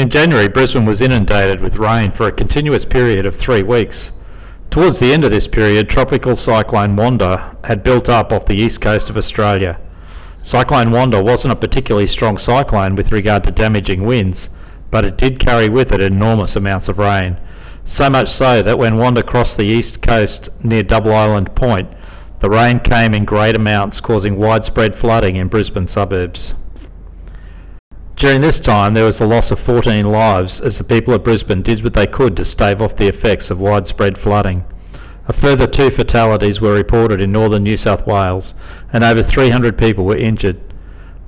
In January, Brisbane was inundated with rain for a continuous period of three weeks. Towards the end of this period, tropical cyclone Wanda had built up off the east coast of Australia. Cyclone Wanda wasn't a particularly strong cyclone with regard to damaging winds, but it did carry with it enormous amounts of rain. So much so that when Wanda crossed the east coast near Double Island Point, the rain came in great amounts, causing widespread flooding in Brisbane suburbs. During this time, there was the loss of 14 lives as the people of Brisbane did what they could to stave off the effects of widespread flooding. A further two fatalities were reported in northern New South Wales, and over 300 people were injured.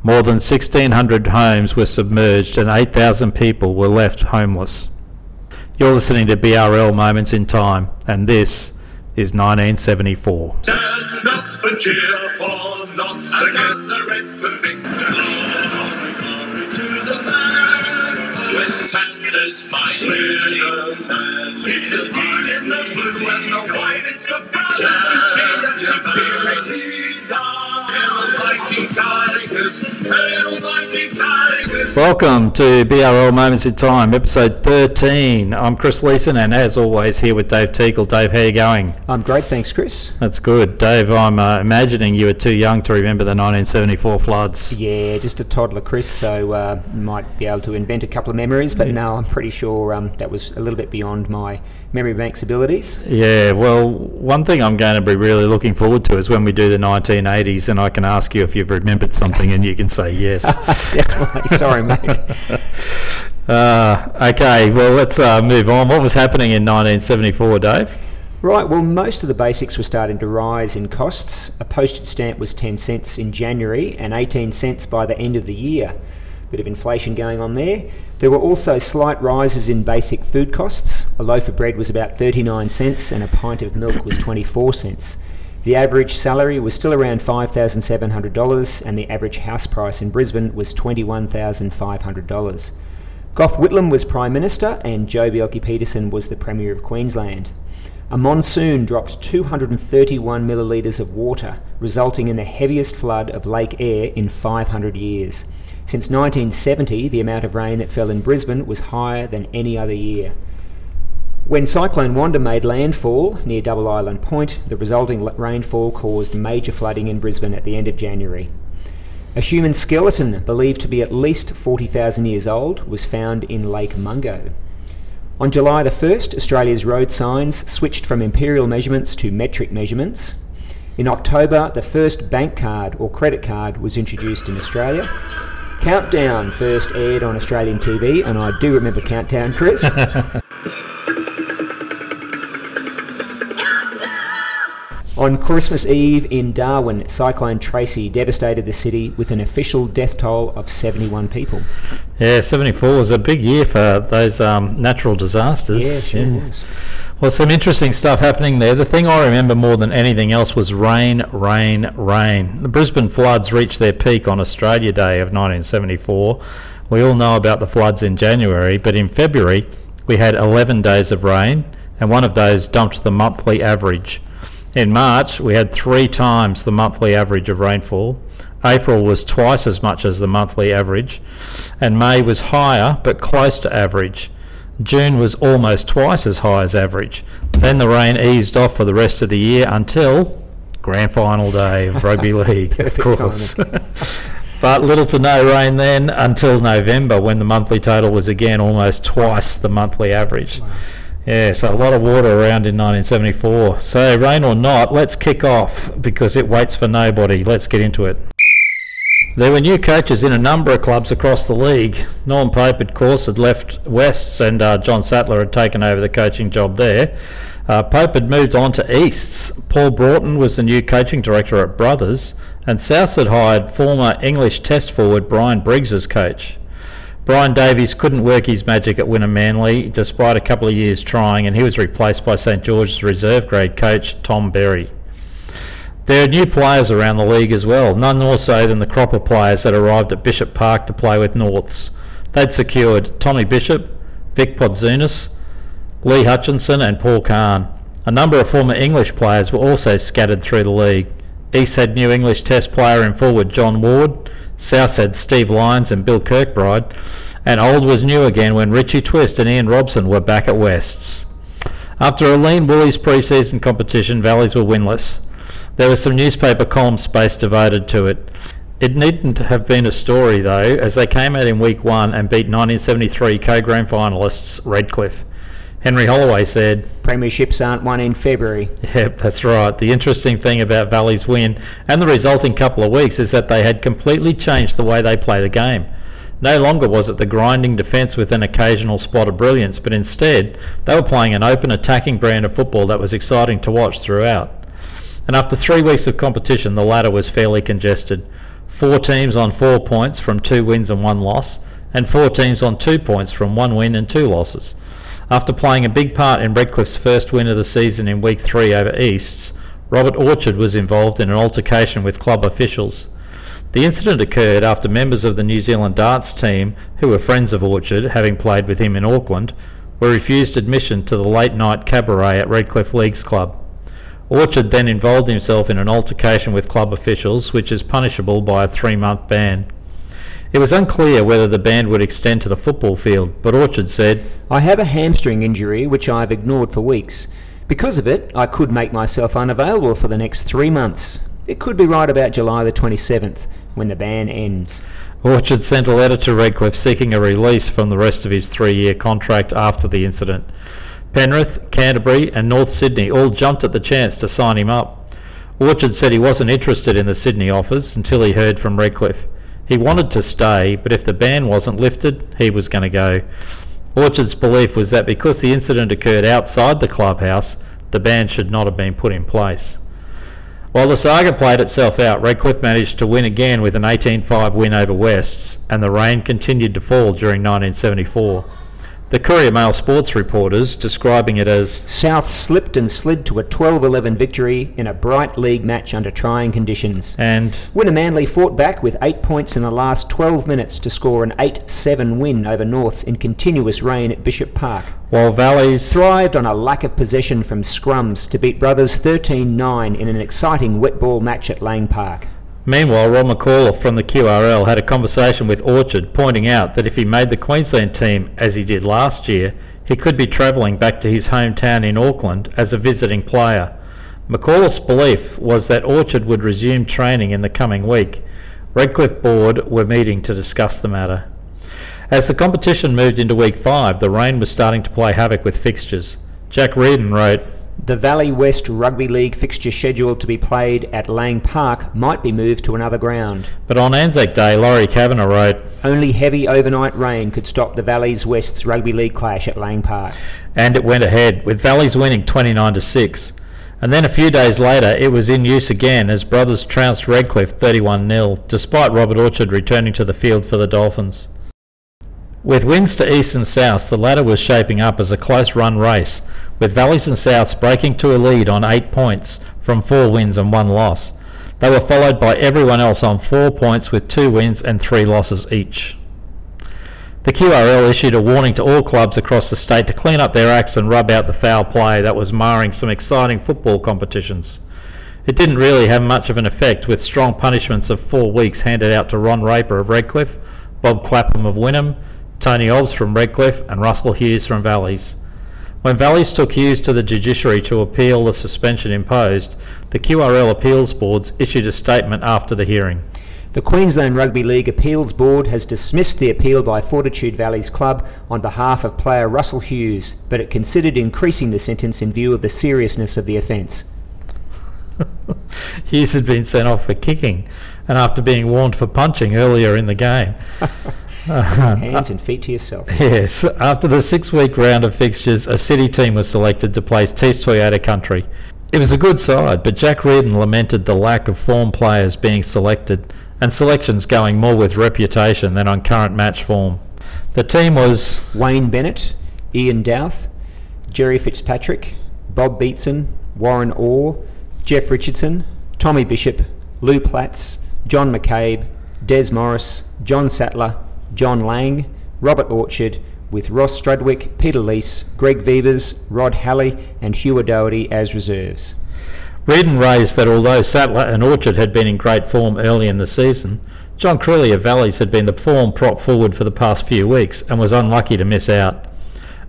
More than 1,600 homes were submerged, and 8,000 people were left homeless. You're listening to BRL Moments in Time, and this is 1974. Panthers fighting team. It's the the blue and the white. It's the brothers the team that's superior. Welcome to BRL Moments in Time, episode 13. I'm Chris Leeson, and as always, here with Dave Teagle. Dave, how are you going? I'm great, thanks, Chris. That's good. Dave, I'm uh, imagining you were too young to remember the 1974 floods. Yeah, just a toddler, Chris, so uh, might be able to invent a couple of memories, but no, I'm pretty sure um, that was a little bit beyond my memory bank's abilities. Yeah, well, one thing I'm going to be really looking forward to is when we do the 1980s, and I can ask you if you've remembered something, and you can say yes. Definitely, sorry, mate. uh, okay, well, let's uh, move on. What was happening in 1974, Dave? Right, well, most of the basics were starting to rise in costs. A postage stamp was 10 cents in January and 18 cents by the end of the year. Bit of inflation going on there. There were also slight rises in basic food costs. A loaf of bread was about 39 cents and a pint of milk was 24 cents. The average salary was still around $5,700 and the average house price in Brisbane was $21,500. Gough Whitlam was Prime Minister and Joh Bjelke-Petersen was the Premier of Queensland. A monsoon dropped 231 millilitres of water, resulting in the heaviest flood of Lake Eyre in 500 years. Since 1970, the amount of rain that fell in Brisbane was higher than any other year. When Cyclone Wanda made landfall near Double Island Point, the resulting rainfall caused major flooding in Brisbane at the end of January. A human skeleton, believed to be at least 40,000 years old, was found in Lake Mungo. On July the 1st, Australia's road signs switched from imperial measurements to metric measurements. In October, the first bank card or credit card was introduced in Australia. Countdown first aired on Australian TV, and I do remember Countdown, Chris. On Christmas Eve in Darwin, Cyclone Tracy devastated the city with an official death toll of 71 people. Yeah, 74 was a big year for those um, natural disasters. Yeah, sure was. Well, some interesting stuff happening there. The thing I remember more than anything else was rain, rain, rain. The Brisbane floods reached their peak on Australia Day of 1974. We all know about the floods in January, but in February we had 11 days of rain, and one of those dumped the monthly average. In March, we had three times the monthly average of rainfall. April was twice as much as the monthly average, and May was higher but close to average. June was almost twice as high as average. Then the rain eased off for the rest of the year until grand final day of rugby league, of course. but little to no rain then until November when the monthly total was again almost twice the monthly average. Yeah, so a lot of water around in 1974. So, rain or not, let's kick off because it waits for nobody. Let's get into it. There were new coaches in a number of clubs across the league. Norm Pope, of course, had left Wests and uh, John Sattler had taken over the coaching job there. Uh, Pope had moved on to Easts. Paul Broughton was the new coaching director at Brothers, and Souths had hired former English Test forward Brian Briggs as coach. Brian Davies couldn't work his magic at Wynnum Manly despite a couple of years trying, and he was replaced by St George's reserve grade coach Tom Berry. There are new players around the league as well, none more so than the Cropper players that arrived at Bishop Park to play with Norths. They'd secured Tommy Bishop, Vic Podzunis, Lee Hutchinson, and Paul Kahn. A number of former English players were also scattered through the league. East had new English Test player in forward John Ward, South had Steve Lyons and Bill Kirkbride, and old was new again when Richie Twist and Ian Robson were back at Wests. After a lean Woolies pre-season competition, Valleys were winless. There was some newspaper column space devoted to it. It needn't have been a story though, as they came out in week one and beat 1973 co-grand finalists Redcliffe. Henry Holloway said, Premierships aren't won in February. Yep, that's right. The interesting thing about Valley's win and the resulting couple of weeks is that they had completely changed the way they play the game. No longer was it the grinding defence with an occasional spot of brilliance, but instead they were playing an open attacking brand of football that was exciting to watch throughout. And after three weeks of competition, the ladder was fairly congested. Four teams on four points from two wins and one loss, and four teams on two points from one win and two losses. After playing a big part in Redcliffe's first win of the season in week three over Easts, Robert Orchard was involved in an altercation with club officials. The incident occurred after members of the New Zealand darts team, who were friends of Orchard, having played with him in Auckland, were refused admission to the late night cabaret at Redcliffe Leagues Club. Orchard then involved himself in an altercation with club officials, which is punishable by a three month ban. It was unclear whether the ban would extend to the football field, but Orchard said, I have a hamstring injury which I have ignored for weeks. Because of it, I could make myself unavailable for the next three months. It could be right about July the 27th, when the ban ends. Orchard sent a letter to Redcliffe seeking a release from the rest of his three year contract after the incident. Penrith, Canterbury, and North Sydney all jumped at the chance to sign him up. Orchard said he wasn't interested in the Sydney offers until he heard from Redcliffe. He wanted to stay, but if the ban wasn't lifted, he was going to go. Orchard's belief was that because the incident occurred outside the clubhouse, the ban should not have been put in place. While the saga played itself out, Redcliffe managed to win again with an 18 5 win over Wests, and the rain continued to fall during 1974. The Courier Mail sports reporters describing it as South slipped and slid to a 12 11 victory in a bright league match under trying conditions. and Wynnum Manly fought back with eight points in the last 12 minutes to score an 8 7 win over Norths in continuous rain at Bishop Park. while Valleys Thrived on a lack of possession from scrums to beat Brothers 13 9 in an exciting wet ball match at Lang Park. Meanwhile, Rob McCall from the QRL had a conversation with Orchard, pointing out that if he made the Queensland team as he did last year, he could be travelling back to his hometown in Auckland as a visiting player. McCall's belief was that Orchard would resume training in the coming week. Redcliffe Board were meeting to discuss the matter. As the competition moved into week five, the rain was starting to play havoc with fixtures. Jack Reardon wrote, The Valley West Rugby League fixture scheduled to be played at Lang Park might be moved to another ground. but on Anzac Day, Laurie Kavanagh wrote, Only heavy overnight rain could stop the Valley's West's Rugby League clash at Lang Park. and it went ahead, with Valleys winning 29 to 6. And then a few days later, it was in use again as Brothers trounced Redcliffe 31 0, despite Robert Orchard returning to the field for the Dolphins. With wins to east and south, the latter was shaping up as a close run race, with Valleys and Souths breaking to a lead on eight points from four wins and one loss. They were followed by everyone else on four points with two wins and three losses each. The QRL issued a warning to all clubs across the state to clean up their acts and rub out the foul play that was marring some exciting football competitions. It didn't really have much of an effect, with strong punishments of four weeks handed out to Ron Raper of Redcliffe, Bob Clapham of Wynnum, Tony Obbs from Redcliffe, and Russell Hughes from Valleys. When Valleys took Hughes to the judiciary to appeal the suspension imposed, the QRL appeals boards issued a statement after the hearing. The Queensland Rugby League Appeals Board has dismissed the appeal by Fortitude Valleys Club on behalf of player Russell Hughes, but it considered increasing the sentence in view of the seriousness of the offence. Hughes had been sent off for kicking, and after being warned for punching earlier in the game. Hands and feet to yourself. Yes, after the six week round of fixtures, a City team was selected to place Tees Toyota Country. It was a good side, but Jack Reardon lamented the lack of form players being selected and selections going more with reputation than on current match form. The team was Wayne Bennett, Ian Douth, Jerry Fitzpatrick, Bob Beatson, Warren Orr, Jeff Richardson, Tommy Bishop, Lou Platts, John McCabe, Des Morris, John Sattler, John Lang, Robert Orchard, with Ross Strudwick, Peter Leese, Greg Vivers, Rod Halley, and Hugh Doherty as reserves. Reardon raised that although Sattler and Orchard had been in great form early in the season, John Crilly of Valleys had been the form prop forward for the past few weeks and was unlucky to miss out.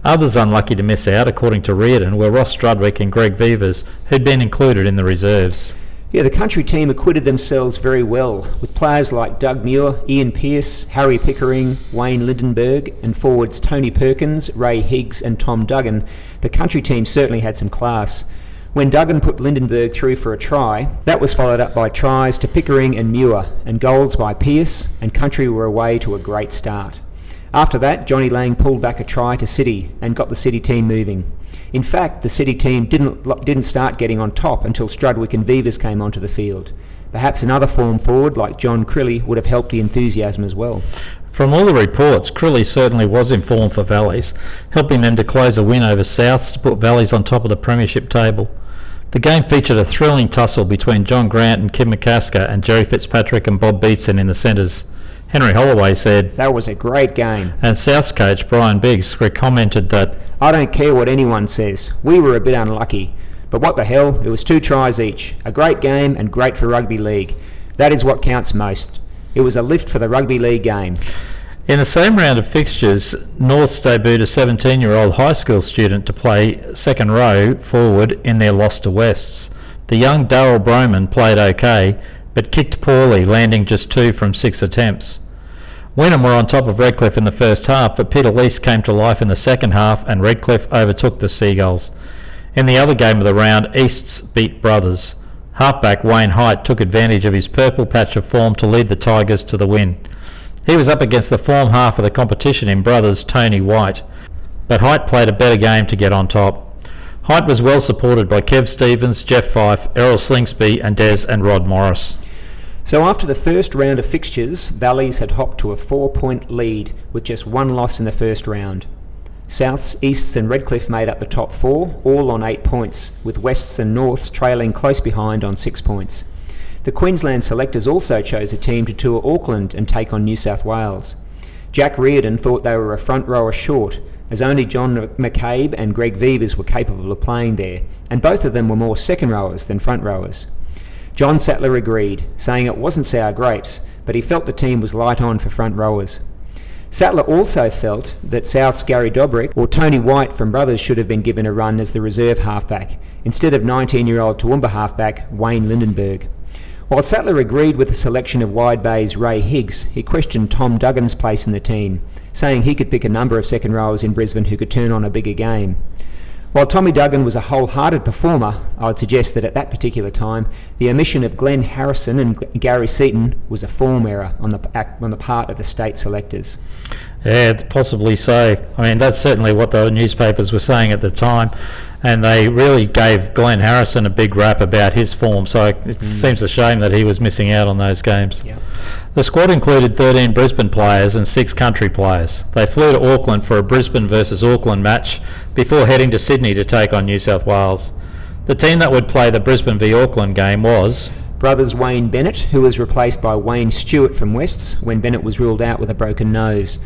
Others unlucky to miss out, according to Reardon, were Ross Strudwick and Greg Vivers, who'd been included in the reserves. Yeah, the country team acquitted themselves very well, with players like Doug Muir, Ian Pearce, Harry Pickering, Wayne Lindenberg, and forwards Tony Perkins, Ray Higgs, and Tom Duggan. The country team certainly had some class. When Duggan put Lindenberg through for a try, that was followed up by tries to Pickering and Muir, and goals by Pearce, and country were away to a great start. After that, Johnny Lang pulled back a try to City and got the City team moving. In fact, the City team didn't, didn't start getting on top until Strudwick and Vivers came onto the field. Perhaps another form forward like John Crilly would have helped the enthusiasm as well. From all the reports, Crilly certainly was in form for Valleys, helping them to close a win over Souths to put Valleys on top of the Premiership table. The game featured a thrilling tussle between John Grant and Kim McCasker and Jerry Fitzpatrick and Bob Beatson in the centres. Henry Holloway said, That was a great game. and South coach Brian Briggs commented that I don't care what anyone says. We were a bit unlucky. But what the hell, it was two tries each. A great game and great for rugby league. That is what counts most. It was a lift for the rugby league game. In the same round of fixtures, Norths debuted a 17 year old high school student to play second row forward in their loss to Wests. The young Darrell Broman played okay, but kicked poorly, landing just two from six attempts. Wynnum were on top of Redcliffe in the first half, but Peter Lease came to life in the second half and Redcliffe overtook the Seagulls. In the other game of the round, Easts beat Brothers. Halfback Wayne Height took advantage of his purple patch of form to lead the Tigers to the win. He was up against the form half of the competition in Brothers Tony White, but Height played a better game to get on top. Height was well supported by Kev Stevens, Jeff Fife, Errol Slingsby, and Des and Rod Morris. So after the first round of fixtures, Valleys had hopped to a four point lead with just one loss in the first round. Souths, Easts, and Redcliffe made up the top four, all on eight points, with Wests and Norths trailing close behind on six points. The Queensland selectors also chose a team to tour Auckland and take on New South Wales. Jack Reardon thought they were a front rower short, as only John McCabe and Greg Vivers were capable of playing there, and both of them were more second rowers than front rowers. John Sattler agreed, saying it wasn't sour grapes, but he felt the team was light on for front rowers. Sattler also felt that South's Gary Dobrick or Tony White from Brothers should have been given a run as the reserve halfback, instead of 19 year old Toowoomba halfback Wayne Lindenberg. While Sattler agreed with the selection of Wide Bay's Ray Higgs, he questioned Tom Duggan's place in the team, saying he could pick a number of second rowers in Brisbane who could turn on a bigger game. While Tommy Duggan was a wholehearted performer, I would suggest that at that particular time, the omission of Glenn Harrison and Gary Seaton was a form error on the, on the part of the state selectors. Yeah, possibly so. I mean, that's certainly what the newspapers were saying at the time, and they really gave Glenn Harrison a big rap about his form. So it mm. seems a shame that he was missing out on those games. Yeah. The squad included 13 Brisbane players and six country players. They flew to Auckland for a Brisbane versus Auckland match before heading to Sydney to take on New South Wales. The team that would play the Brisbane v Auckland game was brothers Wayne Bennett, who was replaced by Wayne Stewart from Wests when Bennett was ruled out with a broken nose.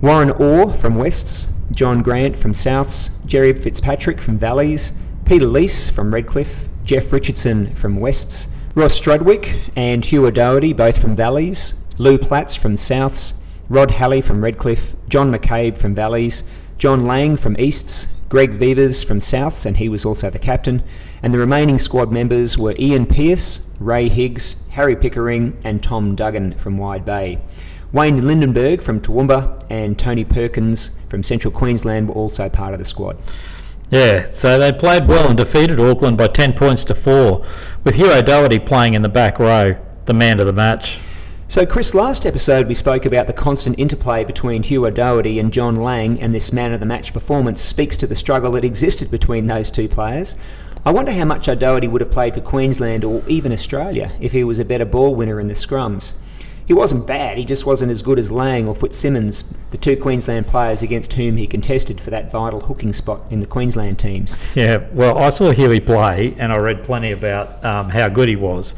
Warren Orr from Wests, John Grant from Souths, Jerry Fitzpatrick from Valleys, Peter Lease from Redcliffe, Jeff Richardson from Wests, Ross Strudwick and Hugh O'Doherty, both from Valleys, Lou Platts from Souths, Rod Halley from Redcliffe, John McCabe from Valleys, John Lang from Easts, Greg Vivers from Souths, and he was also the captain, and the remaining squad members were Ian Pearce, Ray Higgs, Harry Pickering, and Tom Duggan from Wide Bay. Wayne Lindenberg from Toowoomba and Tony Perkins from Central Queensland were also part of the squad. Yeah, so they played well and defeated Auckland by 10 points to 4, with Hugh O'Doherty playing in the back row, the man of the match. So, Chris, last episode we spoke about the constant interplay between Hugh O'Doherty and John Lang, and this man of the match performance speaks to the struggle that existed between those two players. I wonder how much O'Doherty would have played for Queensland or even Australia if he was a better ball winner in the scrums he wasn't bad, he just wasn't as good as Lang or Fitzsimmons, the two Queensland players against whom he contested for that vital hooking spot in the Queensland teams. Yeah, well, I saw Huey play and I read plenty about um, how good he was.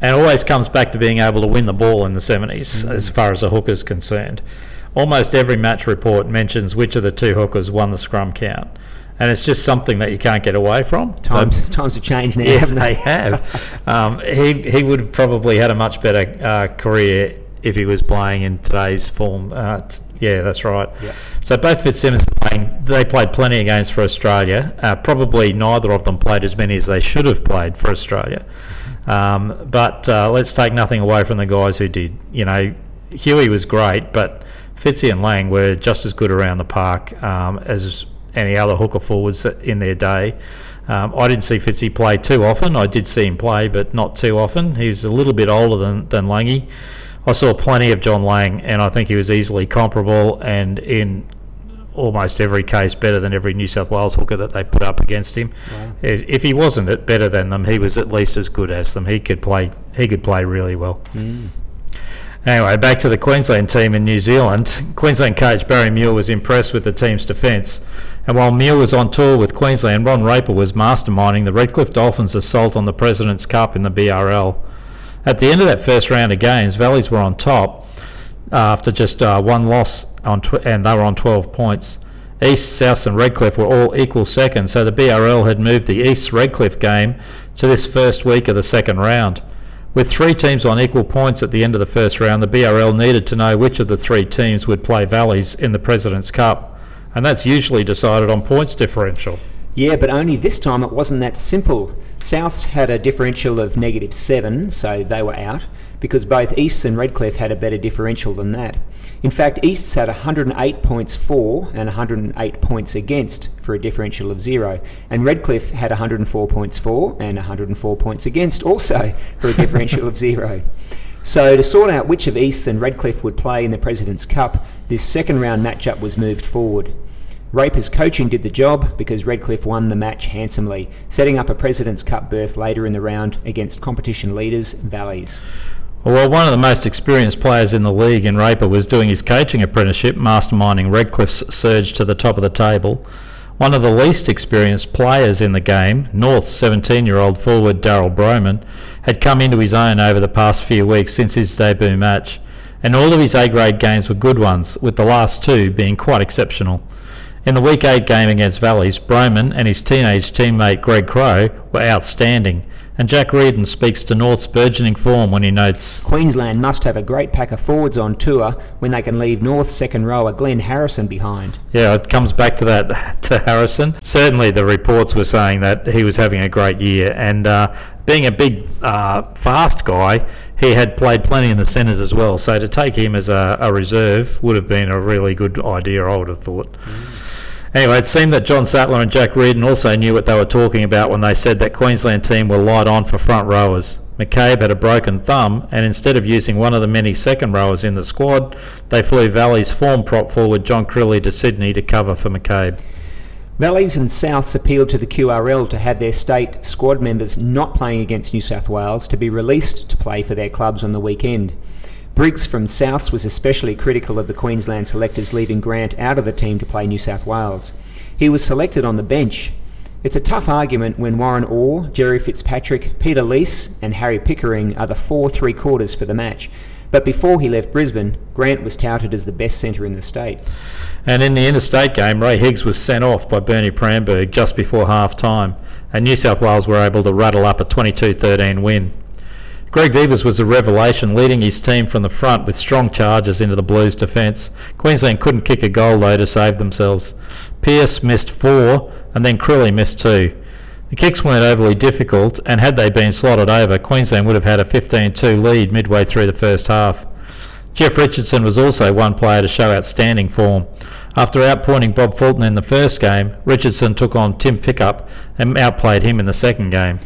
And it always comes back to being able to win the ball in the 70s mm. as far as a hooker's concerned. Almost every match report mentions which of the two hookers won the scrum count and it's just something that you can't get away from. Times so, times have changed now. Yeah, they have. um, he he would have probably had a much better uh, career if he was playing in today's form. Uh, t- yeah, that's right. Yep. So both Fitzsimmons Lang, they played plenty of games for Australia. Uh, probably neither of them played as many as they should have played for Australia. Um, but uh, let's take nothing away from the guys who did. You know, Huey was great, but Fitzy and Lang were just as good around the park um, as any other hooker forwards in their day. Um, I didn't see Fitzy play too often. I did see him play, but not too often. He was a little bit older than, than Langy. I saw plenty of John Lang, and I think he was easily comparable and in almost every case better than every New South Wales hooker that they put up against him. If if he wasn't it better than them, he was at least as good as them. He could play. He could play really well. Anyway, back to the Queensland team in New Zealand. Queensland coach Barry Muir was impressed with the team's defence. And while Muir was on tour with Queensland, Ron Raper was masterminding the Redcliffe Dolphins' assault on the President's Cup in the BRL. At the end of that first round of games, Valleys were on top uh, after just uh, one loss, on tw- and they were on 12 points. East, South, and Redcliffe were all equal second, so the BRL had moved the East Redcliffe game to this first week of the second round. With three teams on equal points at the end of the first round, the BRL needed to know which of the three teams would play Valleys in the President's Cup, and that's usually decided on points differential. Yeah, but only this time it wasn't that simple. Souths had a differential of negative seven, so they were out, because both Easts and Redcliffe had a better differential than that. In fact, Easts had 108 points for and 108 points against for a differential of zero, and Redcliffe had 104 points for and 104 points against also for a differential of zero. So, to sort out which of Easts and Redcliffe would play in the President's Cup, this second round matchup was moved forward. Raper's coaching did the job because Redcliffe won the match handsomely, setting up a President's Cup berth later in the round against competition leaders Valleys. Well, one of the most experienced players in the league in Raper was doing his coaching apprenticeship, masterminding Redcliffe's surge to the top of the table. One of the least experienced players in the game, North's 17 year old forward Daryl Broman, had come into his own over the past few weeks since his debut match, and all of his A grade games were good ones, with the last two being quite exceptional. In the Week 8 game against Valleys, Broman and his teenage teammate Greg Crow were outstanding, and Jack Reardon speaks to North's burgeoning form when he notes Queensland must have a great pack of forwards on tour when they can leave North second rower Glenn Harrison behind. Yeah, it comes back to that to Harrison. Certainly, the reports were saying that he was having a great year, and uh, being a big, uh, fast guy, he had played plenty in the centres as well. So to take him as a, a reserve would have been a really good idea, I would have thought. Anyway, it seemed that John Sattler and Jack Reardon also knew what they were talking about when they said that Queensland team were light on for front rowers. McCabe had a broken thumb, and instead of using one of the many second rowers in the squad, they flew Valley's form prop forward John Crilly to Sydney to cover for McCabe. Valleys and Souths appealed to the QRL to have their state squad members not playing against New South Wales to be released to play for their clubs on the weekend. Briggs from Souths was especially critical of the Queensland selectors leaving Grant out of the team to play New South Wales. He was selected on the bench. It's a tough argument when Warren Orr, Jerry Fitzpatrick, Peter Leese, and Harry Pickering are the four three quarters for the match. But before he left Brisbane, Grant was touted as the best centre in the state. And in the interstate game, Ray Higgs was sent off by Bernie Pramberg just before half time, and New South Wales were able to rattle up a 22 13 win. Greg Vivers was a revelation, leading his team from the front with strong charges into the Blues' defence. Queensland couldn't kick a goal, though, to save themselves. Pearce missed four, and then Crilly missed two. The kicks weren't overly difficult, and had they been slotted over, Queensland would have had a 15 2 lead midway through the first half. Jeff Richardson was also one player to show outstanding form. After outpointing Bob Fulton in the first game, Richardson took on Tim Pickup and outplayed him in the second game.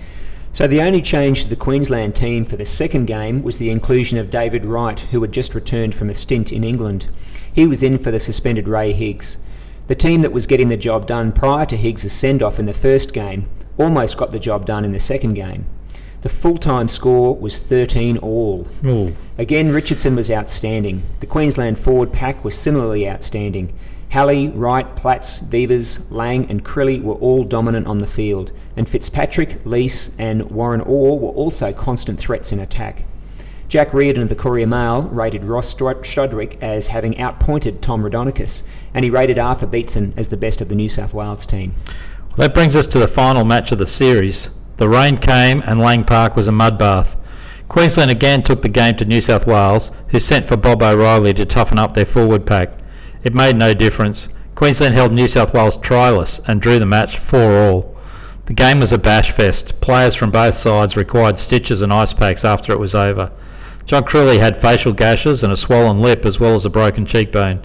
So the only change to the Queensland team for the second game was the inclusion of David Wright, who had just returned from a stint in England. He was in for the suspended Ray Higgs. The team that was getting the job done prior to Higgs' send off in the first game almost got the job done in the second game. The full time score was 13 all. Ooh. Again, Richardson was outstanding. The Queensland forward pack was similarly outstanding. Halley, Wright, Platts, Vivers, Lang, and Crilly were all dominant on the field, and Fitzpatrick, Leese, and Warren Orr were also constant threats in attack. Jack Reardon of the Courier Mail rated Ross Strudwick as having outpointed Tom Raudonikis, and he rated Arthur Beetson as the best of the New South Wales team. That brings us to the final match of the series. The rain came and Lang Park was a mud bath. Queensland again took the game to New South Wales, who sent for Bob O'Reilly to toughen up their forward pack. It made no difference. Queensland held New South Wales tryless and drew the match 4 all. The game was a bash fest. Players from both sides required stitches and ice packs after it was over. John Crilly had facial gashes and a swollen lip as well as a broken cheekbone.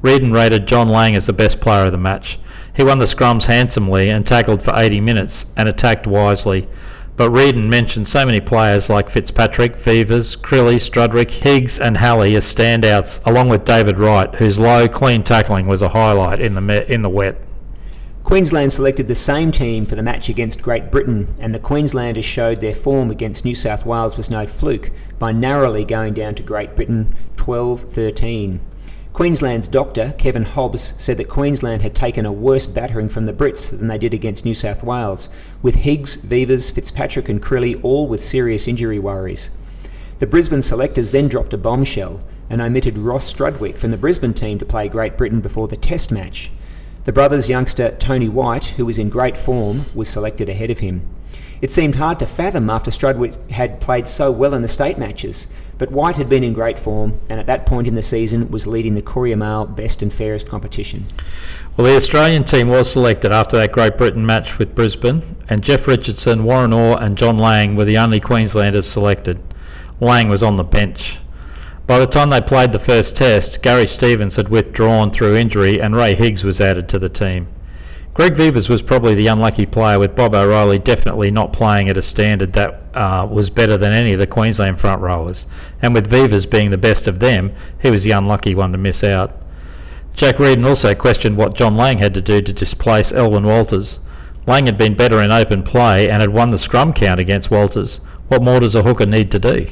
Reardon rated John Lang as the best player of the match. He won the scrums handsomely and tackled for 80 minutes and attacked wisely. But Reardon mentioned so many players like Fitzpatrick, Vivers, Crilly, Strudwick, Higgs, and Halley as standouts, along with David Wright, whose low, clean tackling was a highlight in the me- in the wet. Queensland selected the same team for the match against Great Britain, and the Queenslanders showed their form against New South Wales was no fluke by narrowly going down to Great Britain 12 13. Queensland's doctor, Kevin Hobbs, said that Queensland had taken a worse battering from the Brits than they did against New South Wales, with Higgs, Vivers, Fitzpatrick, and Crilly all with serious injury worries. The Brisbane selectors then dropped a bombshell and omitted Ross Strudwick from the Brisbane team to play Great Britain before the Test match. The brothers' youngster Tony White, who was in great form, was selected ahead of him. It seemed hard to fathom after Strudwick had played so well in the state matches, but White had been in great form and at that point in the season was leading the Courier Mail best and fairest competition. Well, the Australian team was selected after that Great Britain match with Brisbane, and Jeff Richardson, Warren Orr, and John Lang were the only Queenslanders selected. Lang was on the bench. By the time they played the first test, Gary Stevens had withdrawn through injury and Ray Higgs was added to the team. Greg Vivers was probably the unlucky player, with Bob O'Reilly definitely not playing at a standard that uh, was better than any of the Queensland front rowers. And with Vivers being the best of them, he was the unlucky one to miss out. Jack Reardon also questioned what John Lang had to do to displace Elwyn Walters. Lang had been better in open play and had won the scrum count against Walters. What more does a hooker need to do?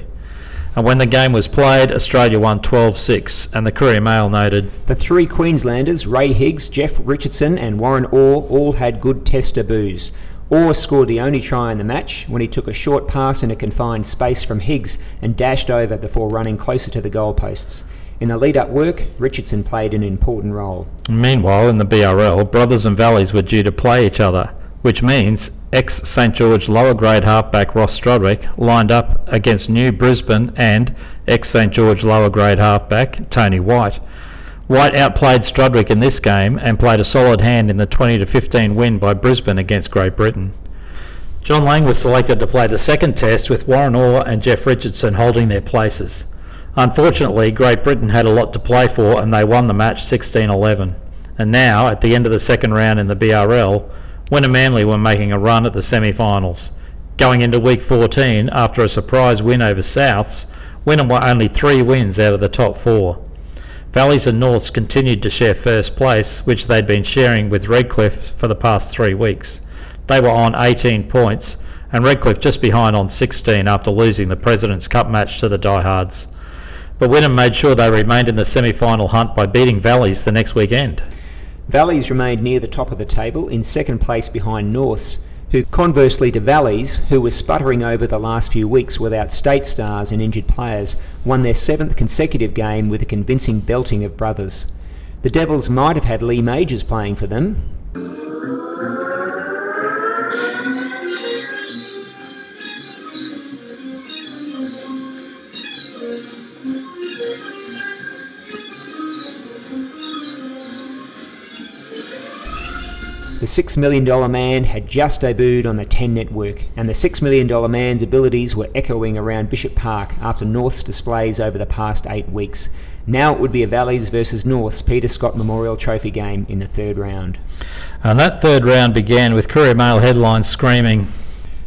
And when the game was played, Australia won 12 6, and the Courier Mail noted The three Queenslanders, Ray Higgs, Jeff Richardson, and Warren Orr, all had good test debuts. Orr scored the only try in the match when he took a short pass in a confined space from Higgs and dashed over before running closer to the goalposts. In the lead up work, Richardson played an important role. Meanwhile, in the BRL, Brothers and Valleys were due to play each other, which means ex St George lower grade halfback Ross Strudwick lined up against New Brisbane and ex St George lower grade halfback Tony White. White outplayed Strudwick in this game and played a solid hand in the 20 to 15 win by Brisbane against Great Britain. John Lang was selected to play the second test with Warren Orr and Jeff Richardson holding their places. Unfortunately, Great Britain had a lot to play for and they won the match 16 11. And now, at the end of the second round in the BRL, Wynnum Manly were making a run at the semi finals. Going into week 14, after a surprise win over Souths, Wynnum were only three wins out of the top four. Valleys and Norths continued to share first place, which they'd been sharing with Redcliffe for the past three weeks. They were on 18 points, and Redcliffe just behind on 16 after losing the President's Cup match to the Diehards. But Wynnum made sure they remained in the semi final hunt by beating Valleys the next weekend. Valleys remained near the top of the table in second place behind Norths, who conversely to Valleys, who was sputtering over the last few weeks without state stars and injured players, won their seventh consecutive game with a convincing belting of brothers. The Devils might have had Lee Majors playing for them. The $6 million man had just debuted on the 10 network, and the $6 million man's abilities were echoing around Bishop Park after North's displays over the past eight weeks. Now it would be a Valleys versus North's Peter Scott Memorial Trophy game in the third round. And that third round began with Courier Mail headlines screaming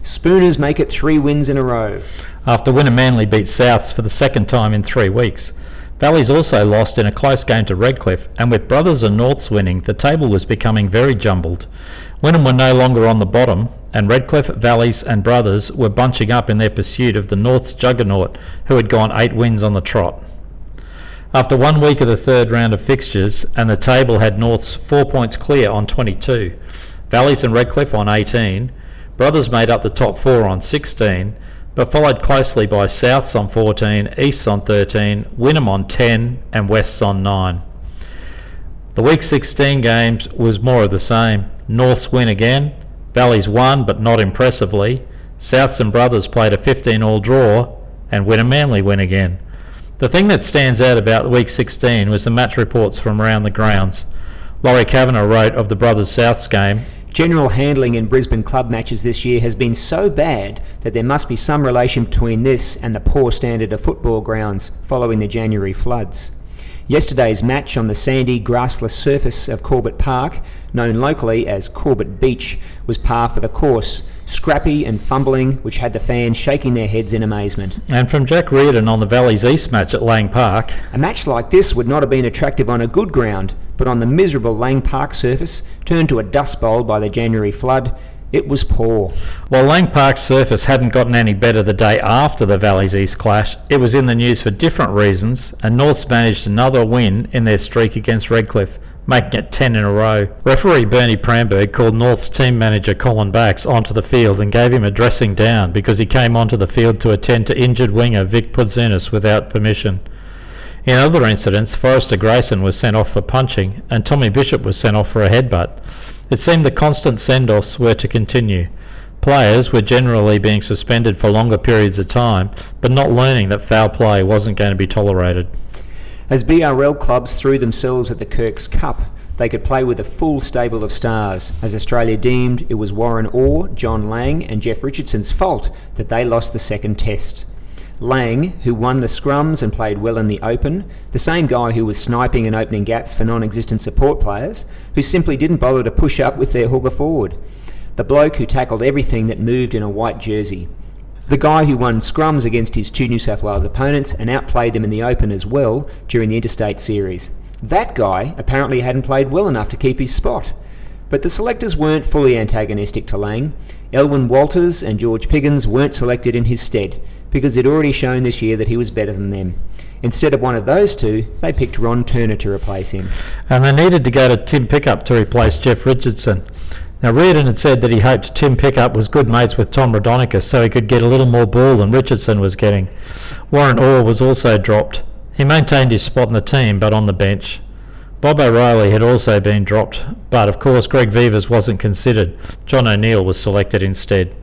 Spooners make it three wins in a row. after Wynnum Manly beat Souths for the second time in three weeks. Valleys also lost in a close game to Redcliffe, and with Brothers and Norths winning, the table was becoming very jumbled. Wynnum were no longer on the bottom, and Redcliffe, Valleys, and Brothers were bunching up in their pursuit of the Norths juggernaut, who had gone eight wins on the trot. After one week of the third round of fixtures, and the table had Norths four points clear on 22, Valleys and Redcliffe on 18, Brothers made up the top four on 16, but followed closely by Souths on 14, Easts on 13, Wynnum on 10, and Wests on 9. The Week 16 games was more of the same. Norths win again, Valleys won but not impressively. Souths and Brothers played a 15 all draw, and Wynnum Manly win again. The thing that stands out about week 16 was the match reports from around the grounds. Laurie Kavanagh wrote of the Brothers Souths game General handling in Brisbane club matches this year has been so bad that there must be some relation between this and the poor standard of football grounds following the January floods. Yesterday's match on the sandy, grassless surface of Corbett Park, known locally as Corbett Beach, was par for the course, scrappy and fumbling, which had the fans shaking their heads in amazement. And from Jack Reardon on the Valley's East match at Lang Park. A match like this would not have been attractive on a good ground, but on the miserable Lang Park surface, turned to a dust bowl by the January flood, it was poor. While Lang Park's surface hadn't gotten any better the day after the Valley's East clash, it was in the news for different reasons, and Norths managed another win in their streak against Redcliffe, making it 10 in a row. Referee Bernie Pramberg called North's team manager Colin Bax onto the field and gave him a dressing down because he came onto the field to attend to injured winger Vic Pudzunis without permission. In other incidents, Forrester Grayson was sent off for punching and Tommy Bishop was sent off for a headbutt. It seemed the constant send offs were to continue. Players were generally being suspended for longer periods of time, but not learning that foul play wasn't going to be tolerated. As BRL clubs threw themselves at the Kirk's Cup, they could play with a full stable of stars, as Australia deemed it was Warren Orr, John Lang, and Jeff Richardson's fault that they lost the second test. Lang, who won the scrums and played well in the open, the same guy who was sniping and opening gaps for non existent support players, who simply didn't bother to push up with their hooker forward. The bloke who tackled everything that moved in a white jersey. The guy who won scrums against his two New South Wales opponents and outplayed them in the open as well during the interstate series. That guy apparently hadn't played well enough to keep his spot. But the selectors weren't fully antagonistic to Lang. Elwyn Walters and George Piggins weren't selected in his stead because he'd already shown this year that he was better than them. Instead of one of those two, they picked Ron Turner to replace him. And they needed to go to Tim Pickup to replace Jeff Richardson. Now, Reardon had said that he hoped Tim Pickup was good mates with Tom Raudonikis so he could get a little more ball than Richardson was getting. Warren Orr was also dropped. He maintained his spot in the team but on the bench. Bob O'Reilly had also been dropped, but of course Greg Vivers wasn't considered. John O'Neill was selected instead.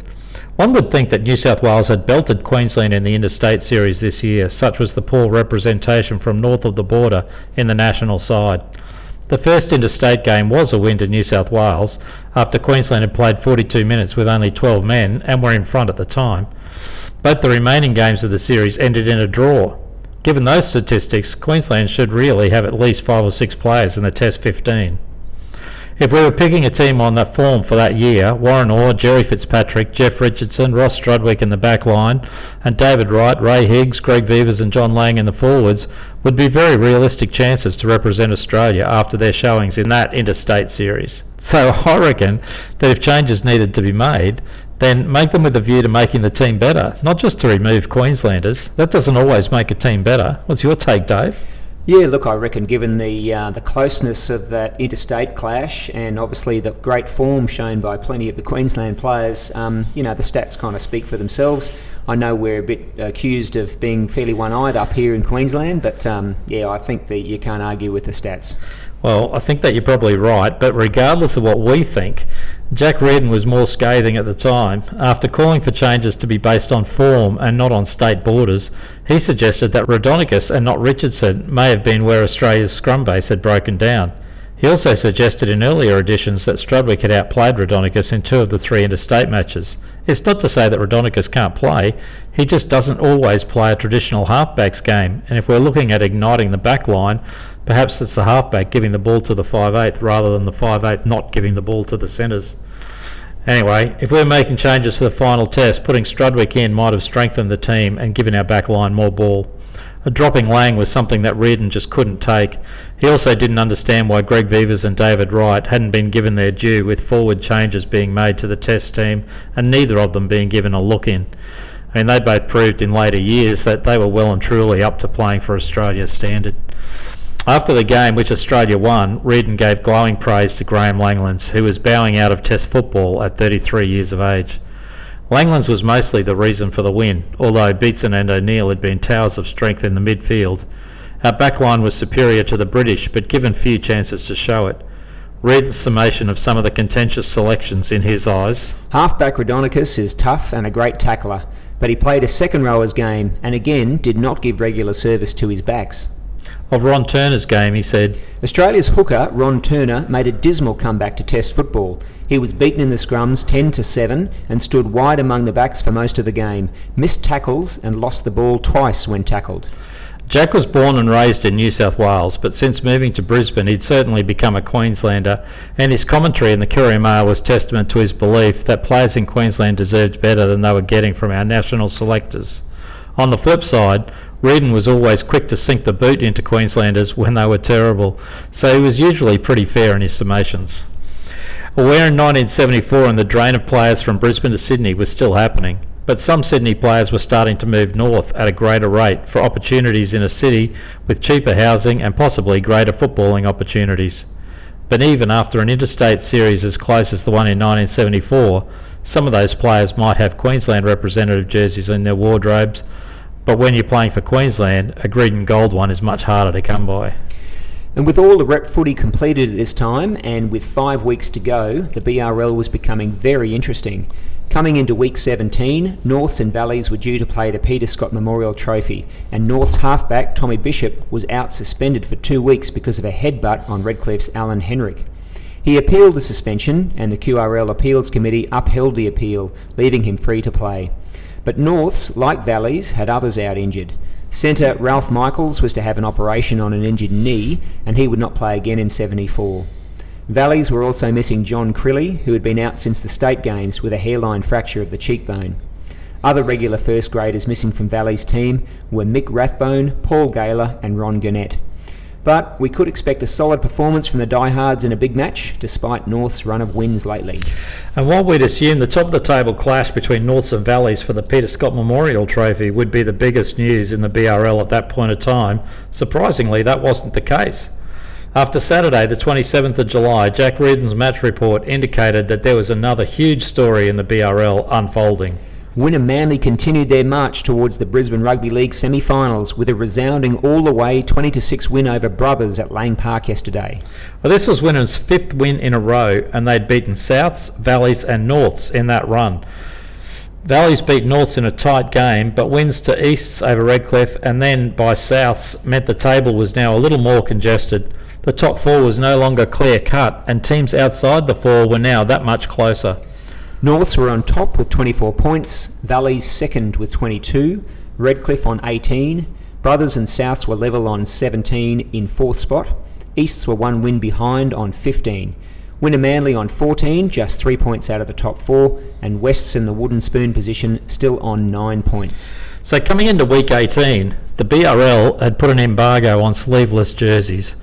One would think that New South Wales had belted Queensland in the interstate series this year, such was the poor representation from north of the border in the national side. The first interstate game was a win to New South Wales after Queensland had played 42 minutes with only 12 men and were in front at the time. Both the remaining games of the series ended in a draw. Given those statistics, Queensland should really have at least five or six players in the Test 15. If we were picking a team on that form for that year, Warren Orr, Jerry Fitzpatrick, Jeff Richardson, Ross Strudwick in the back line, and David Wright, Ray Higgs, Greg Vivers, and John Lang in the forwards would be very realistic chances to represent Australia after their showings in that interstate series. So I reckon that if changes needed to be made, then make them with a view to making the team better, not just to remove Queenslanders. That doesn't always make a team better. What's your take, Dave? Yeah, look, I reckon given the uh, the closeness of that interstate clash and obviously the great form shown by plenty of the Queensland players, um, you know, the stats kind of speak for themselves. I know we're a bit accused of being fairly one-eyed up here in Queensland, but um, yeah, I think that you can't argue with the stats. Well, I think that you're probably right, but regardless of what we think, Jack Reardon was more scathing at the time. After calling for changes to be based on form and not on state borders, he suggested that Raudonikis and not Richardson may have been where Australia's scrum base had broken down. He also suggested in earlier editions that Strudwick had outplayed Raudonikis in two of the three interstate matches. It's not to say that Raudonikis can't play, he just doesn't always play a traditional halfbacks game, and if we're looking at igniting the back line, perhaps it's the halfback giving the ball to the 5'8 rather than the 5'8 not giving the ball to the centres. Anyway, if we're making changes for the final test, putting Strudwick in might have strengthened the team and given our back line more ball. A dropping Lang was something that Reardon just couldn't take. He also didn't understand why Greg Vivers and David Wright hadn't been given their due with forward changes being made to the test team and neither of them being given a look in. I mean, they both proved in later years that they were well and truly up to playing for Australia's standard. After the game, which Australia won, Reardon gave glowing praise to Graham Langlands, who was bowing out of Test football at 33 years of age. Langlands was mostly the reason for the win, although Beetson and O'Neill had been towers of strength in the midfield. Our backline was superior to the British, but given few chances to show it. Read summation of some of the contentious selections in his eyes. Halfback Raudonikis is tough and a great tackler, but he played a second rower's game and again did not give regular service to his backs. Of Ron Turner's game, he said, Australia's hooker, Ron Turner, made a dismal comeback to Test football. He was beaten in the scrums 10 to 7 and stood wide among the backs for most of the game, missed tackles and lost the ball twice when tackled. Jack was born and raised in New South Wales, but since moving to Brisbane, he'd certainly become a Queenslander, and his commentary in the Courier Mail was testament to his belief that players in Queensland deserved better than they were getting from our national selectors. On the flip side, Reardon was always quick to sink the boot into Queenslanders when they were terrible, so he was usually pretty fair in his summations. Aware in 1974 and the drain of players from Brisbane to Sydney was still happening, but some Sydney players were starting to move north at a greater rate for opportunities in a city with cheaper housing and possibly greater footballing opportunities. But even after an interstate series as close as the one in 1974, some of those players might have Queensland representative jerseys in their wardrobes, but when you're playing for Queensland, a green and gold one is much harder to come by. And with all the rep footy completed at this time, and with five weeks to go, the BRL was becoming very interesting. Coming into week 17, Norths and Valleys were due to play the Peter Scott Memorial Trophy, and North's halfback Tommy Bishop was out suspended for two weeks because of a headbutt on Redcliffe's Alan Henrik. He appealed the suspension, and the QRL Appeals Committee upheld the appeal, leaving him free to play. But Norths, like Valleys, had others out injured. Centre Ralph Michaels was to have an operation on an injured knee, and he would not play again in 74. Valleys were also missing John Crilly, who had been out since the state games with a hairline fracture of the cheekbone. Other regular first graders missing from Valley's team were Mick Rathbone, Paul Gaylor, and Ron Gurnett. But we could expect a solid performance from the diehards in a big match, despite North's run of wins lately. And while we'd assume the top of the table clash between Norths and Valleys for the Peter Scott Memorial Trophy would be the biggest news in the BRL at that point of time, surprisingly, that wasn't the case. After Saturday, the 27th of July, Jack Reardon's match report indicated that there was another huge story in the BRL unfolding. Wynnum Manly continued their march towards the Brisbane Rugby League semi-finals with a resounding all-the-way 20-6 win over Brothers at Lang Park yesterday. Well, this was Wynnum's fifth win in a row, and they'd beaten Souths, Valleys, and Norths in that run. Valleys beat Norths in a tight game, but wins to Easts over Redcliffe and then by Souths meant the table was now a little more congested. The top four was no longer clear cut, and teams outside the four were now that much closer. Norths were on top with 24 points, Valleys second with 22, Redcliffe on 18, Brothers and Souths were level on 17 in fourth spot, Easts were one win behind on 15. Wynnum Manly on 14, just three points out of the top four, and Wests in the wooden spoon position still on nine points. So coming into week 18, the BRL had put an embargo on sleeveless jerseys.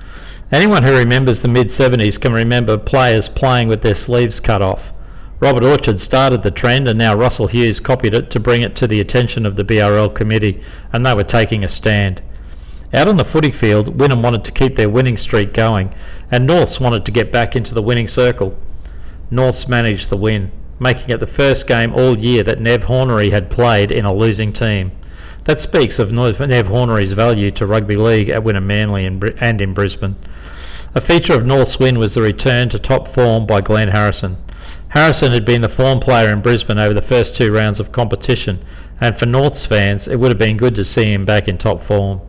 Anyone who remembers the mid 70s can remember players playing with their sleeves cut off. Robert Orchard started the trend, and now Russell Hughes copied it to bring it to the attention of the BRL committee, and they were taking a stand. Out on the footy field, Wynnum wanted to keep their winning streak going, and Norths wanted to get back into the winning circle. Norths managed the win, making it the first game all year that Nev Hornery had played in a losing team. That speaks of Nev Hornery's value to rugby league at Wynnum Manly and in Brisbane. A feature of North's win was the return to top form by Glenn Harrison. Harrison had been the form player in Brisbane over the first two rounds of competition, and for Norths fans, it would have been good to see him back in top form.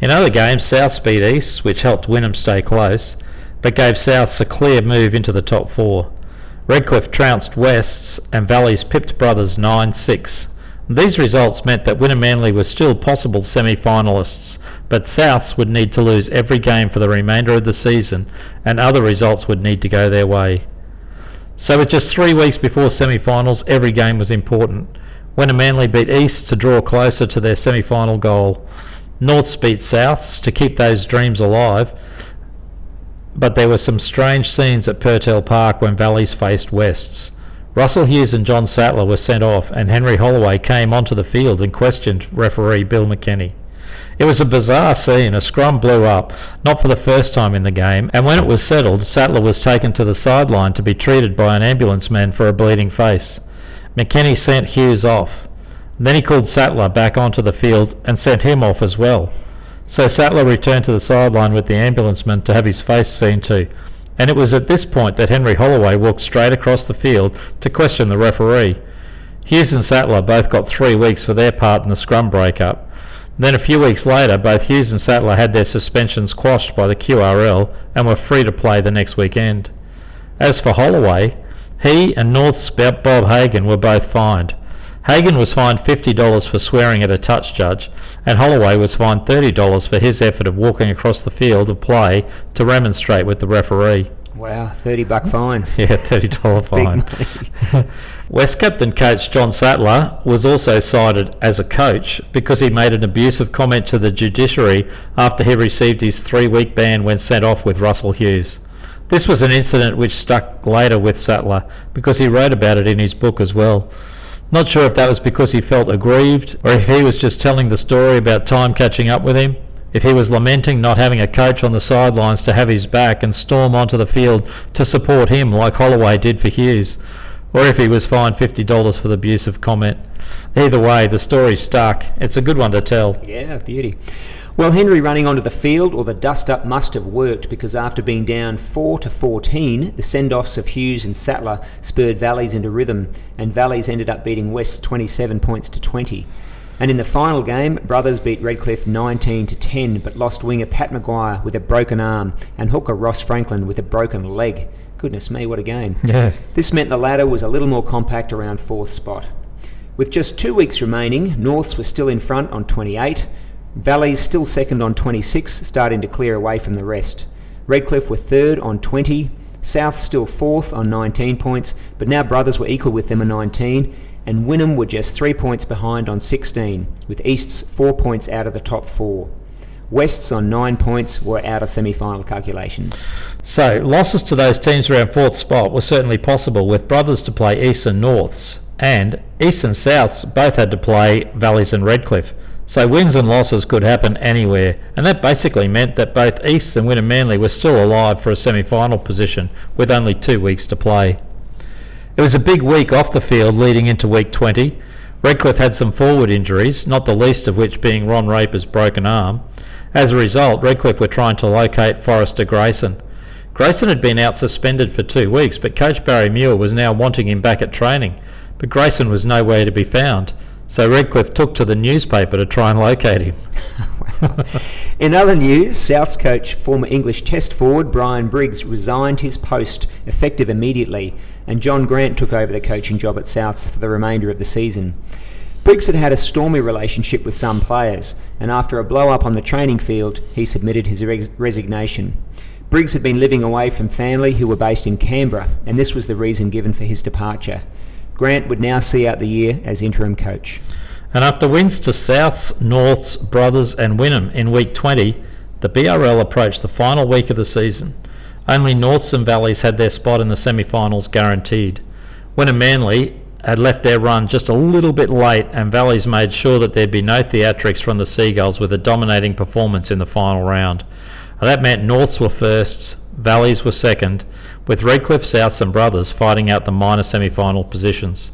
In other games, South beat East, which helped Wynnum stay close, but gave Souths a clear move into the top four. Redcliffe trounced Wests, and Valleys pipped Brothers 9 6. These results meant that Wynnum Manly were still possible semi finalists, but Souths would need to lose every game for the remainder of the season, and other results would need to go their way. So with just three weeks before semi-finals, every game was important. Wynnum Manly beat East to draw closer to their semi-final goal. Norths beat Souths to keep those dreams alive. But there were some strange scenes at Purtell Park when Valleys faced Wests. Russell Hughes and John Sattler were sent off, and Henry Holloway came onto the field and questioned referee Bill McKenny. It was a bizarre scene. A scrum blew up, not for the first time in the game, and when it was settled, Sattler was taken to the sideline to be treated by an ambulance man for a bleeding face. McKenny sent Hughes off. Then he called Sattler back onto the field and sent him off as well. So Sattler returned to the sideline with the ambulance man to have his face seen to. and it was at this point that Henry Holloway walked straight across the field to question the referee. Hughes and Sattler both got three weeks for their part in the scrum breakup. Then a few weeks later, both Hughes and Sattler had their suspensions quashed by the QRL and were free to play the next weekend. As for Holloway, he and North's Bob Hagan were both fined. Hagan was fined $50 for swearing at a touch judge, and Holloway was fined $30 for his effort of walking across the field of play to remonstrate with the referee. Wow, 30 buck fine. Yeah, $30 fine. West captain coach John Sattler was also cited as a coach because he made an abusive comment to the judiciary after he received his three week ban when sent off with Russell Hughes. This was an incident which stuck later with Sattler because he wrote about it in his book as well. Not sure if that was because he felt aggrieved or if he was just telling the story about time catching up with him. If he was lamenting not having a coach on the sidelines to have his back and storm onto the field to support him like Holloway did for Hughes, or if he was fined $50 for the abusive comment. Either way, the story stuck. It's a good one to tell. Yeah, beauty. Well, Henry running onto the field, or the dust up must have worked because after being down 4 to 14, the send offs of Hughes and Sattler spurred Valleys into rhythm, and Valleys ended up beating West 27 points to 20. And in the final game, Brothers beat Redcliffe 19 to 10, but lost winger Pat Maguire with a broken arm and hooker Ross Franklin with a broken leg. Goodness me, what a game. Yeah. This meant the ladder was a little more compact around fourth spot. With just two weeks remaining, Norths were still in front on 28, Valleys still second on 26, starting to clear away from the rest. Redcliffe were third on 20, South still fourth on 19 points, but now Brothers were equal with them on 19, and Wynnum were just three points behind on 16, with Easts four points out of the top four. Wests on nine points were out of semi final calculations. So, losses to those teams around fourth spot were certainly possible with Brothers to play East and Norths, and East and Souths both had to play Valleys and Redcliffe. So wins and losses could happen anywhere, and that basically meant that both East and Wynnum Manly were still alive for a semi final position with only two weeks to play. It was a big week off the field leading into week 20. Redcliffe had some forward injuries, not the least of which being Ron Raper's broken arm. As a result, Redcliffe were trying to locate Forrester Grayson. Grayson had been out suspended for two weeks, but coach Barry Muir was now wanting him back at training. But Grayson was nowhere to be found. So Redcliffe took to the newspaper to try and locate him. In other news, South's coach, former English Test forward Brian Briggs, resigned his post effective immediately, and John Grant took over the coaching job at Souths for the remainder of the season. Briggs had had a stormy relationship with some players, and after a blow up on the training field, he submitted his res- resignation. Briggs had been living away from family who were based in Canberra, and this was the reason given for his departure. Grant would now see out the year as interim coach. And after wins to Souths, Norths, Brothers, and Wynnum in week 20, the BRL approached the final week of the season. Only Norths and Valleys had their spot in the semi finals guaranteed. Wynnum Manly had left their run just a little bit late, and Valleys made sure that there'd be no theatrics from the Seagulls with a dominating performance in the final round. That meant Norths were firsts, Valleys were second, with Redcliffe, Souths, and Brothers fighting out the minor semi final positions.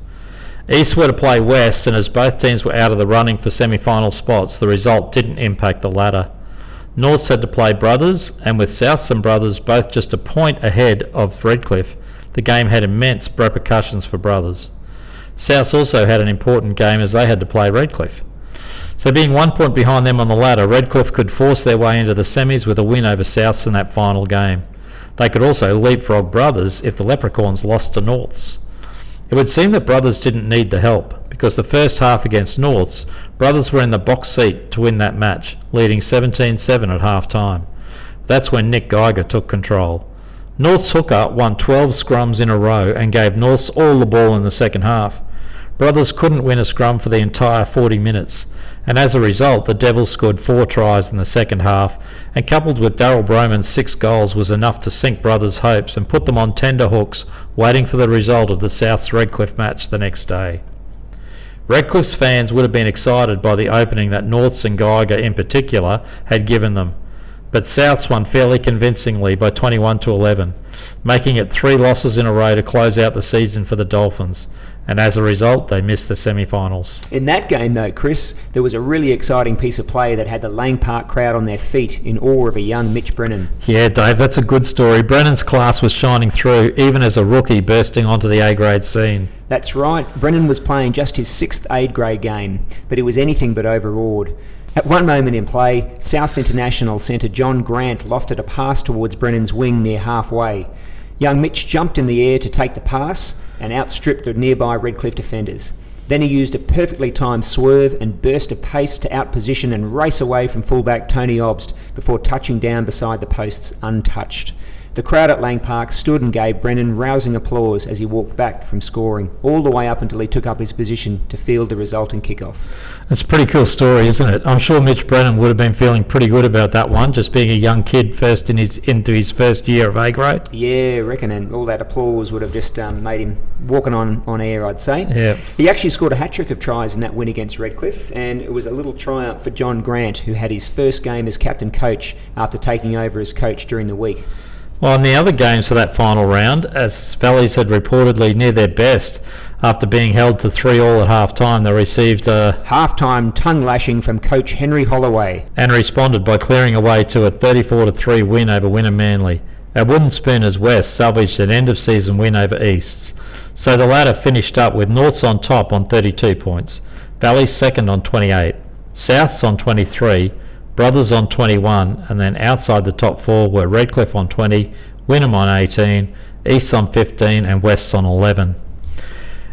East were to play West, and as both teams were out of the running for semi final spots, the result didn't impact the ladder. Norths had to play Brothers, and with Souths and Brothers both just a point ahead of Redcliffe, the game had immense repercussions for Brothers. Souths also had an important game as they had to play Redcliffe. So, being one point behind them on the ladder, Redcliffe could force their way into the semis with a win over Souths in that final game. They could also leapfrog Brothers if the Leprechauns lost to Norths. It would seem that Brothers didn't need the help because the first half against Norths, Brothers were in the box seat to win that match, leading 17 7 at half time. That's when Nick Geiger took control. North's hooker won 12 scrums in a row and gave Norths all the ball in the second half. Brothers couldn't win a scrum for the entire 40 minutes, and as a result, the Devils scored four tries in the second half, and coupled with Daryl Brohman's six goals was enough to sink Brothers' hopes and put them on tender hooks, waiting for the result of the South's Redcliffe match the next day. Redcliffe's fans would have been excited by the opening that Norths and Geiger in particular had given them, but Souths won fairly convincingly by 21 to 11, making it three losses in a row to close out the season for the Dolphins. And as a result, they missed the semi finals. In that game, though, Chris, there was a really exciting piece of play that had the Lang Park crowd on their feet in awe of a young Mitch Brennan. Yeah, Dave, that's a good story. Brennan's class was shining through, even as a rookie bursting onto the A grade scene. That's right, Brennan was playing just his sixth A grade game, but he was anything but overawed. At one moment in play, South International centre John Grant lofted a pass towards Brennan's wing near halfway. Young Mitch jumped in the air to take the pass and outstripped the nearby Redcliffe defenders. Then he used a perfectly timed swerve and burst of pace to outposition and race away from fullback Tony Obst before touching down beside the posts untouched. The crowd at Lang Park stood and gave Brennan rousing applause as he walked back from scoring, all the way up until he took up his position to field the resulting kickoff. It's a pretty cool story, isn't it? I'm sure Mitch Brennan would have been feeling pretty good about that one, just being a young kid first in his into his first year of A grade. Yeah, reckon, and all that applause would have just um, made him walking on, on air, I'd say. Yeah. He actually scored a hat trick of tries in that win against Redcliffe, and it was a little triumph for John Grant, who had his first game as captain coach after taking over as coach during the week. Well, in the other games for that final round, as Valleys had reportedly near their best, after being held to three all at half time, they received a Half-time tongue lashing from coach Henry Holloway. and responded by clearing away to a 34 to 3 win over Wynnum Manly. Our Wooden Spooners West salvaged an end of season win over Easts, so the latter finished up with Norths on top on 32 points, Valleys second on 28, Souths on 23, Brothers on 21, and then outside the top four were Redcliffe on 20, Wynnum on 18, East on 15, and West on 11.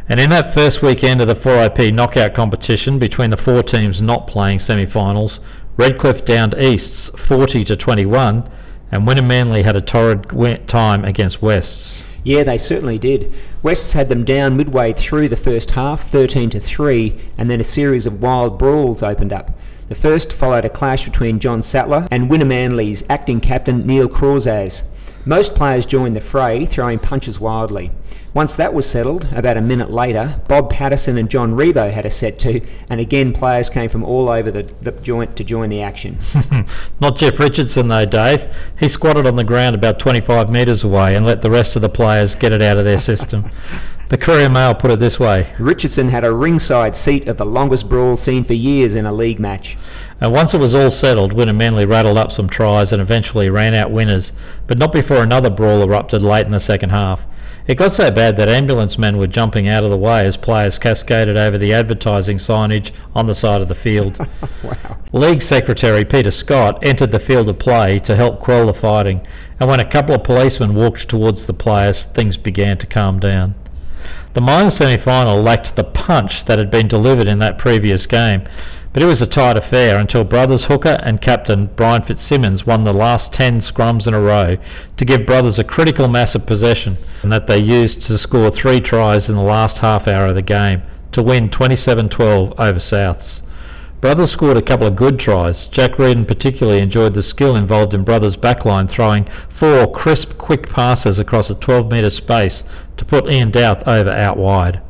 And in that first weekend of the 4IP knockout competition between the four teams not playing semi-finals, Redcliffe downed Easts 40 to 21, and Wynnum Manly had a torrid time against Wests. Yeah, they certainly did. Wests had them down midway through the first half, 13 to 3, and then a series of wild brawls opened up. The first followed a clash between John Sattler and Wynnum Manly's acting captain Neil Crawzaz. Most players joined the fray, throwing punches wildly. Once that was settled, about a minute later, Bob Patterson and John Rebo had a set to, and again players came from all over the, the joint to join the action. Not Jeff Richardson though, Dave. He squatted on the ground about 25 metres away and let the rest of the players get it out of their system. The Courier Mail put it this way Richardson had a ringside seat at the longest brawl seen for years in a league match. And once it was all settled, Wynnum Manly rattled up some tries and eventually ran out winners, but not before another brawl erupted late in the second half. It got so bad that ambulance men were jumping out of the way as players cascaded over the advertising signage on the side of the field. Wow. League Secretary Peter Scott entered the field of play to help quell the fighting, and when a couple of policemen walked towards the players, things began to calm down. The minor semi final lacked the punch that had been delivered in that previous game, but it was a tight affair until Brothers hooker and captain Brian Fitzsimmons won the last 10 scrums in a row to give Brothers a critical mass of possession and that they used to score three tries in the last half hour of the game to win 27 12 over Souths. Brothers scored a couple of good tries. Jack Reardon particularly enjoyed the skill involved in Brothers' backline throwing four crisp, quick passes across a 12 metre space to put Ian Douth over out wide.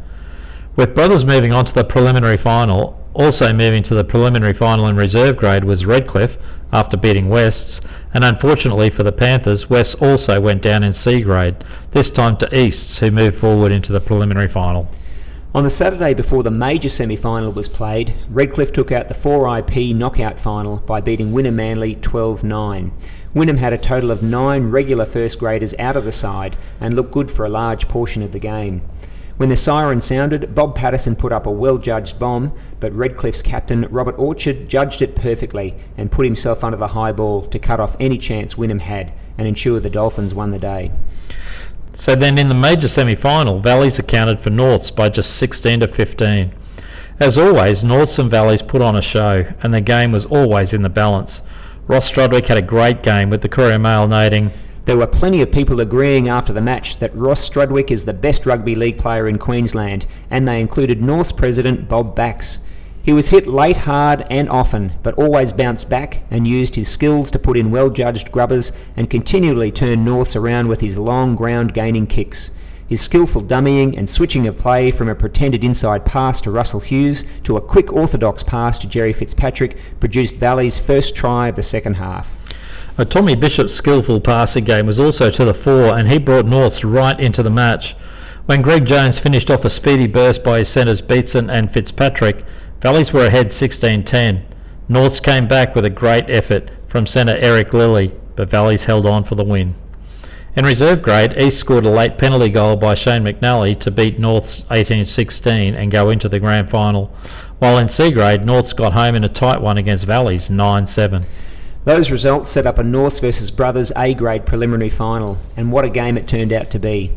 With Brothers moving on to the preliminary final, also moving to the preliminary final in reserve grade was Redcliffe after beating Wests, and unfortunately for the Panthers, Wests also went down in C grade, this time to Easts, who moved forward into the preliminary final. On the Saturday before the major semi final was played, Redcliffe took out the 4IP knockout final by beating Wynnum Manly 12 9. Wynnum had a total of nine regular first graders out of the side and looked good for a large portion of the game. When the siren sounded, Bob Patterson put up a well judged bomb, but Redcliffe's captain Robert Orchard judged it perfectly and put himself under the high ball to cut off any chance Wynnum had and ensure the Dolphins won the day. So then in the major semi-final, Valleys accounted for Norths by just 16 to 15. As always, Norths and Valleys put on a show, and the game was always in the balance. Ross Strudwick had a great game, with the Courier Mail noting, There were plenty of people agreeing after the match that Ross Strudwick is the best rugby league player in Queensland, and they included North's president Bob Bax. He was hit late hard and often, but always bounced back and used his skills to put in well judged grubbers and continually turn Norths around with his long ground gaining kicks. His skillful dummying and switching of play from a pretended inside pass to Russell Hughes to a quick orthodox pass to Jerry Fitzpatrick produced Valley's first try of the second half. Tommy Bishop's skillful passing game was also to the fore, and he brought Norths right into the match. When Greg Jones finished off a speedy burst by his centres Beatson and Fitzpatrick, Valleys were ahead 16-10. Norths came back with a great effort from centre Eric Lilly, but Valleys held on for the win. In reserve grade, East scored a late penalty goal by Shane McNally to beat North's 18-16 and go into the grand final, while in C grade, Norths got home in a tight one against Valleys 9-7. Those results set up a Norths versus Brothers A grade preliminary final, and what a game it turned out to be.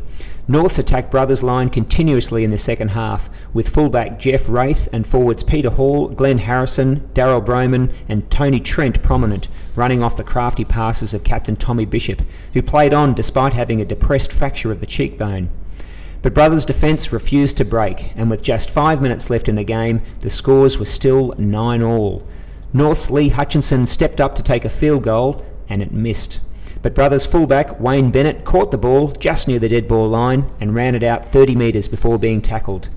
Norths attacked Brothers' line continuously in the second half, with fullback Jeff Wraith and forwards Peter Hall, Glenn Harrison, Daryl Brohman, and Tony Trent prominent, running off the crafty passes of captain Tommy Bishop, who played on despite having a depressed fracture of the cheekbone. But Brothers' defence refused to break, and with just five minutes left in the game, the scores were still 9 all. North's Lee Hutchinson stepped up to take a field goal, and it missed. But Brothers fullback Wayne Bennett caught the ball just near the dead ball line and ran it out 30 metres before being tackled.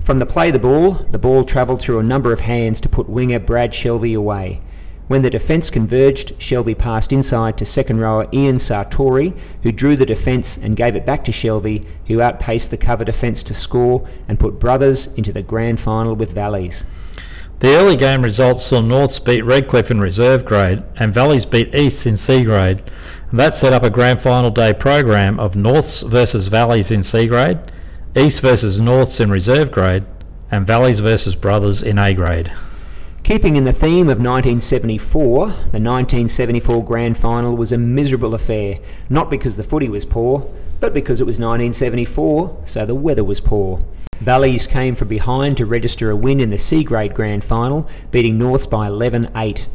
From the play the ball, the ball travelled through a number of hands to put winger Brad Shelby away. When the defence converged, Shelby passed inside to second rower Ian Sartori, who drew the defence and gave it back to Shelby, who outpaced the cover defence to score and put Brothers into the grand final with Valleys. The early game results saw Norths beat Redcliffe in reserve grade and Valleys beat East in C grade. And that set up a grand final day program of Norths versus Valleys in C grade, East versus Norths in reserve grade, and Valleys versus Brothers in A grade. Keeping in the theme of 1974, the 1974 grand final was a miserable affair, not because the footy was poor, but because it was 1974, so the weather was poor. Valleys came from behind to register a win in the C grade grand final, beating Norths by 11 8.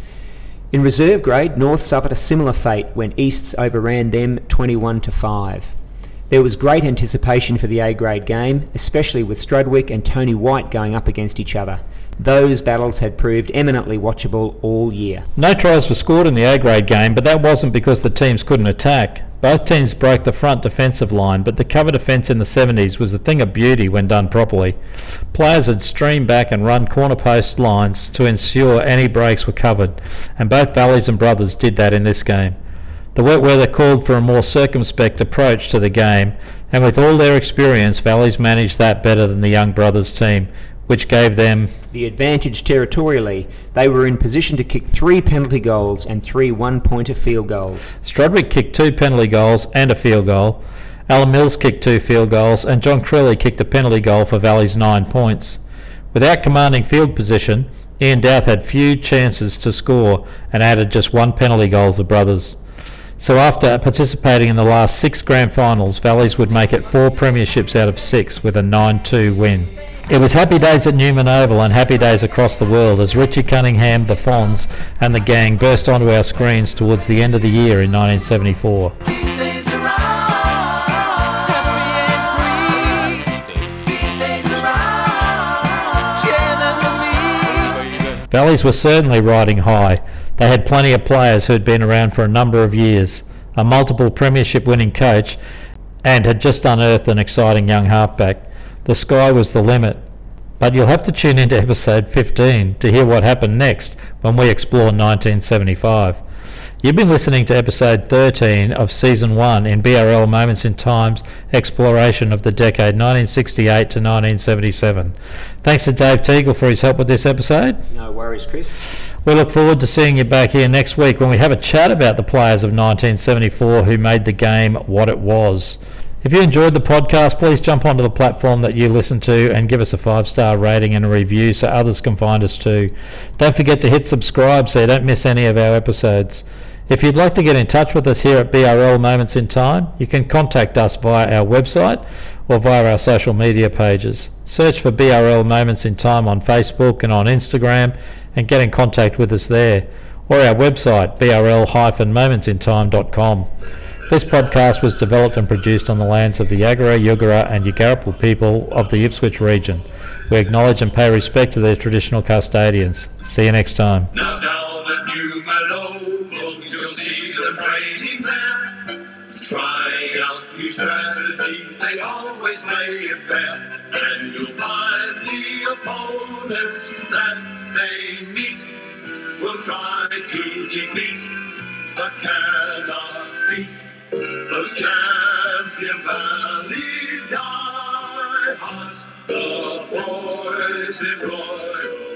In reserve grade, North suffered a similar fate when Easts overran them 21 to 5. There was great anticipation for the A grade game, especially with Strudwick and Tony White going up against each other. Those battles had proved eminently watchable all year. No tries were scored in the A grade game, but that wasn't because the teams couldn't attack. Both teams broke the front defensive line, but the cover defence in the 70s was a thing of beauty when done properly. Players had streamed back and run corner post lines to ensure any breaks were covered, and both Valleys and Brothers did that in this game. The wet weather called for a more circumspect approach to the game, and with all their experience, Valleys managed that better than the young Brothers team, which gave them the advantage territorially. They were in position to kick three penalty goals and three one pointer field goals. Strudwick kicked two penalty goals and a field goal. Alan Mills kicked two field goals, and John Crelly kicked a penalty goal for Valley's nine points. Without commanding field position, Ian Douth had few chances to score and added just one penalty goal to Brothers. So after participating in the last six grand finals, Valleys would make it four premierships out of six with a 9-2 win. It was happy days at Newman Oval and happy days across the world as Richie Cunningham, the Fonz, and the gang burst onto our screens towards the end of the year in 1974. These days are on, happy and free. These days are on, share them with me. Valleys were certainly riding high. They had plenty of players who had been around for a number of years, a multiple premiership winning coach, and had just unearthed an exciting young halfback. The sky was the limit. But you'll have to tune into episode 15 to hear what happened next when we explore 1975. You've been listening to episode 13 of season 1 in BRL Moments in Time's exploration of the decade 1968 to 1977. Thanks to Dave Teagle for his help with this episode. No worries, Chris. We look forward to seeing you back here next week when we have a chat about the players of 1974 who made the game what it was. If you enjoyed the podcast, please jump onto the platform that you listen to and give us a five star rating and a review so others can find us too. Don't forget to hit subscribe so you don't miss any of our episodes. If you'd like to get in touch with us here at BRL Moments in Time, you can contact us via our website or via our social media pages. Search for BRL Moments in Time on Facebook and on Instagram and get in contact with us there, or our website brl-momentintime.com. This podcast was developed and produced on the lands of the Yagara, Yugara and Yugarapul people of the Ipswich region. We acknowledge and pay respect to their traditional custodians. See you next time. Play it fair. And you'll find the opponents that they meet will try to defeat, but cannot beat those champion valley hearts, the boys in Royal